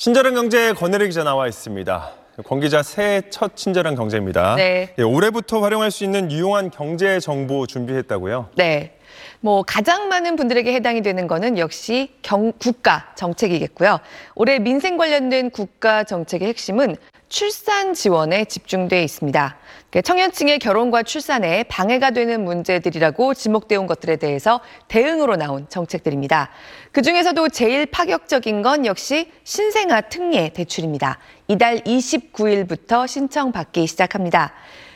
친절한 경제 권혜리 기자 나와 있습니다. 권 기자 새해 첫 친절한 경제입니다. 네. 예, 올해부터 활용할 수 있는 유용한 경제 정보 준비했다고요? 네. 뭐 가장 많은 분들에게 해당이 되는 거는 역시 경, 국가 정책이겠고요. 올해 민생 관련된 국가 정책의 핵심은 출산 지원에 집중돼 있습니다. 그러니까 청년층의 결혼과 출산에 방해가 되는 문제들이라고 지목되어 온 것들에 대해서 대응으로 나온 정책들입니다. 그 중에서도 제일 파격적인 건 역시 신생아 특례 대출입니다. 이달 29일부터 신청받기 시작합니다.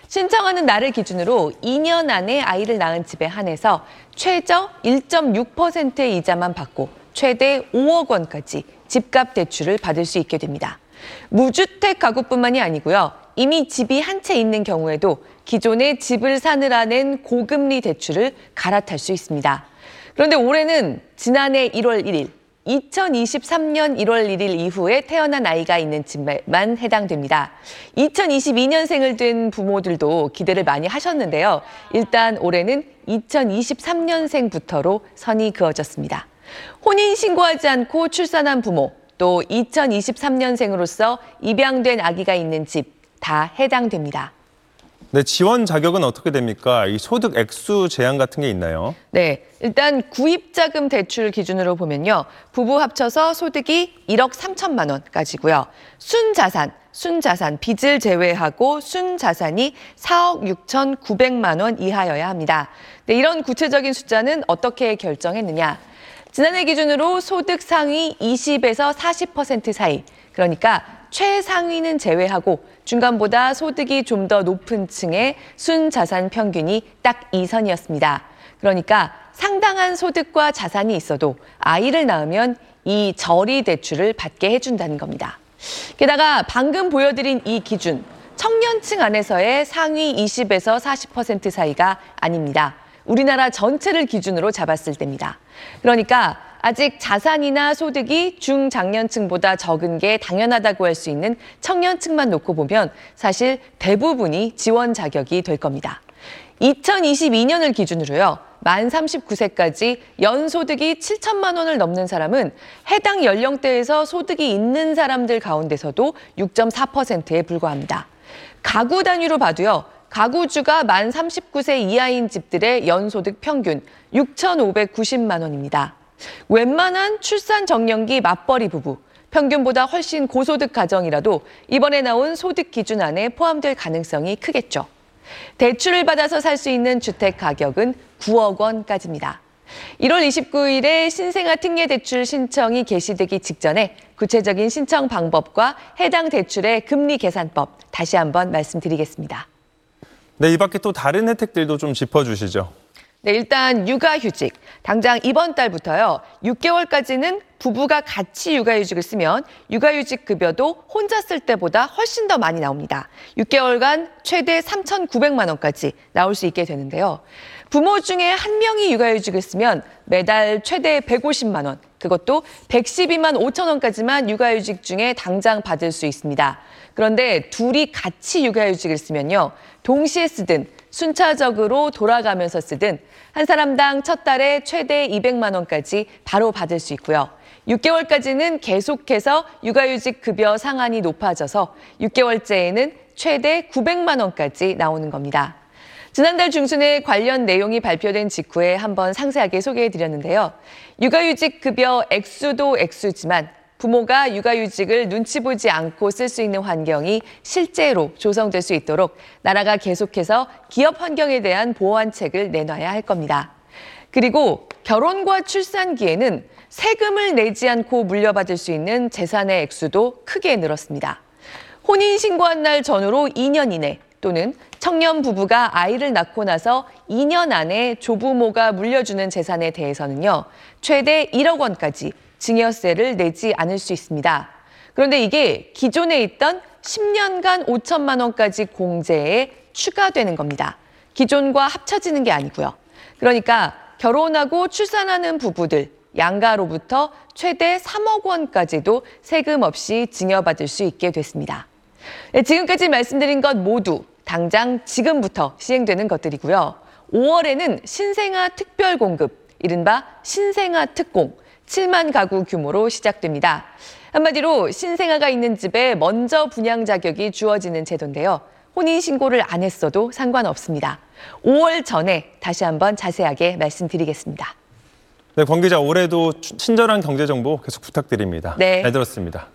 신청하는 날을 기준으로 2년 안에 아이를 낳은 집에 한해서 최저 1.6%의 이자만 받고 최대 5억 원까지 집값 대출을 받을 수 있게 됩니다. 무주택 가구뿐만이 아니고요. 이미 집이 한 채 있는 경우에도 기존의 집을 사느라 낸 고금리 대출을 갈아탈 수 있습니다. 그런데 올해는 지난해 1월 1일 2023년 1월 1일 이후에 태어난 아이가 있는 집만 해당됩니다. 2022년생을 둔 부모들도 기대를 많이 하셨는데요. 일단 올해는 2023년생부터로 선이 그어졌습니다. 혼인 신고하지 않고 출산한 부모, 또 2023년생으로서 입양된 아기가 있는 집 다 해당됩니다. 네, 지원 자격은 어떻게 됩니까? 이 소득 액수 제한 같은 게 있나요? 네, 일단 구입자금 대출 기준으로 보면요. 부부 합쳐서 소득이 1억 3천만 원까지고요. 순자산, 순자산 빚을 제외하고 순자산이 4억 6천 9백만 원 이하여야 합니다. 네, 이런 구체적인 숫자는 어떻게 결정했느냐? 지난해 기준으로 소득 상위 20에서 40% 사이, 그러니까 최상위는 제외하고 중간보다 소득이 좀 더 높은 층의 순자산 평균이 딱 2선이었습니다. 그러니까 상당한 소득과 자산이 있어도 아이를 낳으면 이 저리 대출을 받게 해준다는 겁니다. 게다가 방금 보여드린 이 기준, 청년층 안에서의 상위 20에서 40% 사이가 아닙니다. 우리나라 전체를 기준으로 잡았을 때입니다. 그러니까 아직 자산이나 소득이 중장년층보다 적은 게 당연하다고 할 수 있는 청년층만 놓고 보면 사실 대부분이 지원 자격이 될 겁니다. 2022년을 기준으로요. 만 39세까지 연소득이 7천만 원을 넘는 사람은 해당 연령대에서 소득이 있는 사람들 가운데서도 6.4%에 불과합니다. 가구 단위로 봐도요. 가구주가 만 39세 이하인 집들의 연소득 평균 6,590만 원입니다. 웬만한 출산 정년기 맞벌이 부부, 평균보다 훨씬 고소득 가정이라도 이번에 나온 소득 기준 안에 포함될 가능성이 크겠죠. 대출을 받아서 살 수 있는 주택 가격은 9억 원까지입니다. 1월 29일에 신생아 특례 대출 신청이 개시되기 직전에 구체적인 신청 방법과 해당 대출의 금리 계산법 다시 한번 말씀드리겠습니다. 네, 이 밖에 또 다른 혜택들도 좀 짚어주시죠. 네, 일단 육아휴직. 당장 이번 달부터요. 6개월까지는 부부가 같이 육아휴직을 쓰면 육아휴직 급여도 혼자 쓸 때보다 훨씬 더 많이 나옵니다. 6개월간 최대 3,900만 원까지 나올 수 있게 되는데요. 부모 중에 한 명이 육아휴직을 쓰면 매달 최대 150만 원, 그것도 112만 5천 원까지만 육아휴직 중에 당장 받을 수 있습니다. 그런데 둘이 같이 육아휴직을 쓰면요. 동시에 쓰든 순차적으로 돌아가면서 쓰든 한 사람당 첫 달에 최대 200만 원까지 바로 받을 수 있고요. 6개월까지는 계속해서 육아휴직 급여 상한이 높아져서 6개월째에는 최대 900만 원까지 나오는 겁니다. 지난달 중순에 관련 내용이 발표된 직후에 한번 상세하게 소개해 드렸는데요. 육아휴직 급여 액수도 액수지만 부모가 육아휴직을 눈치 보지 않고 쓸 수 있는 환경이 실제로 조성될 수 있도록 나라가 계속해서 기업 환경에 대한 보완책을 내놔야 할 겁니다. 그리고 결혼과 출산기에는 세금을 내지 않고 물려받을 수 있는 재산의 액수도 크게 늘었습니다. 혼인 신고한 날 전후로 2년 이내 또는 청년 부부가 아이를 낳고 나서 2년 안에 조부모가 물려주는 재산에 대해서는요, 최대 1억 원까지 증여세를 내지 않을 수 있습니다. 그런데 이게 기존에 있던 10년간 5천만 원까지 공제에 추가되는 겁니다. 기존과 합쳐지는 게 아니고요. 그러니까 결혼하고 출산하는 부부들, 양가로부터 최대 3억 원까지도 세금 없이 증여받을 수 있게 됐습니다. 네, 지금까지 말씀드린 것 모두 당장 지금부터 시행되는 것들이고요. 5월에는 신생아 특별 공급, 이른바 신생아 특공, 7만 가구 규모로 시작됩니다. 한마디로 신생아가 있는 집에 먼저 분양 자격이 주어지는 제도인데요. 혼인 신고를 안 했어도 상관없습니다. 5월 전에 다시 한번 자세하게 말씀드리겠습니다. 네, 권 기자 올해도 친절한 경제 정보 계속 부탁드립니다. 네. 잘 들었습니다.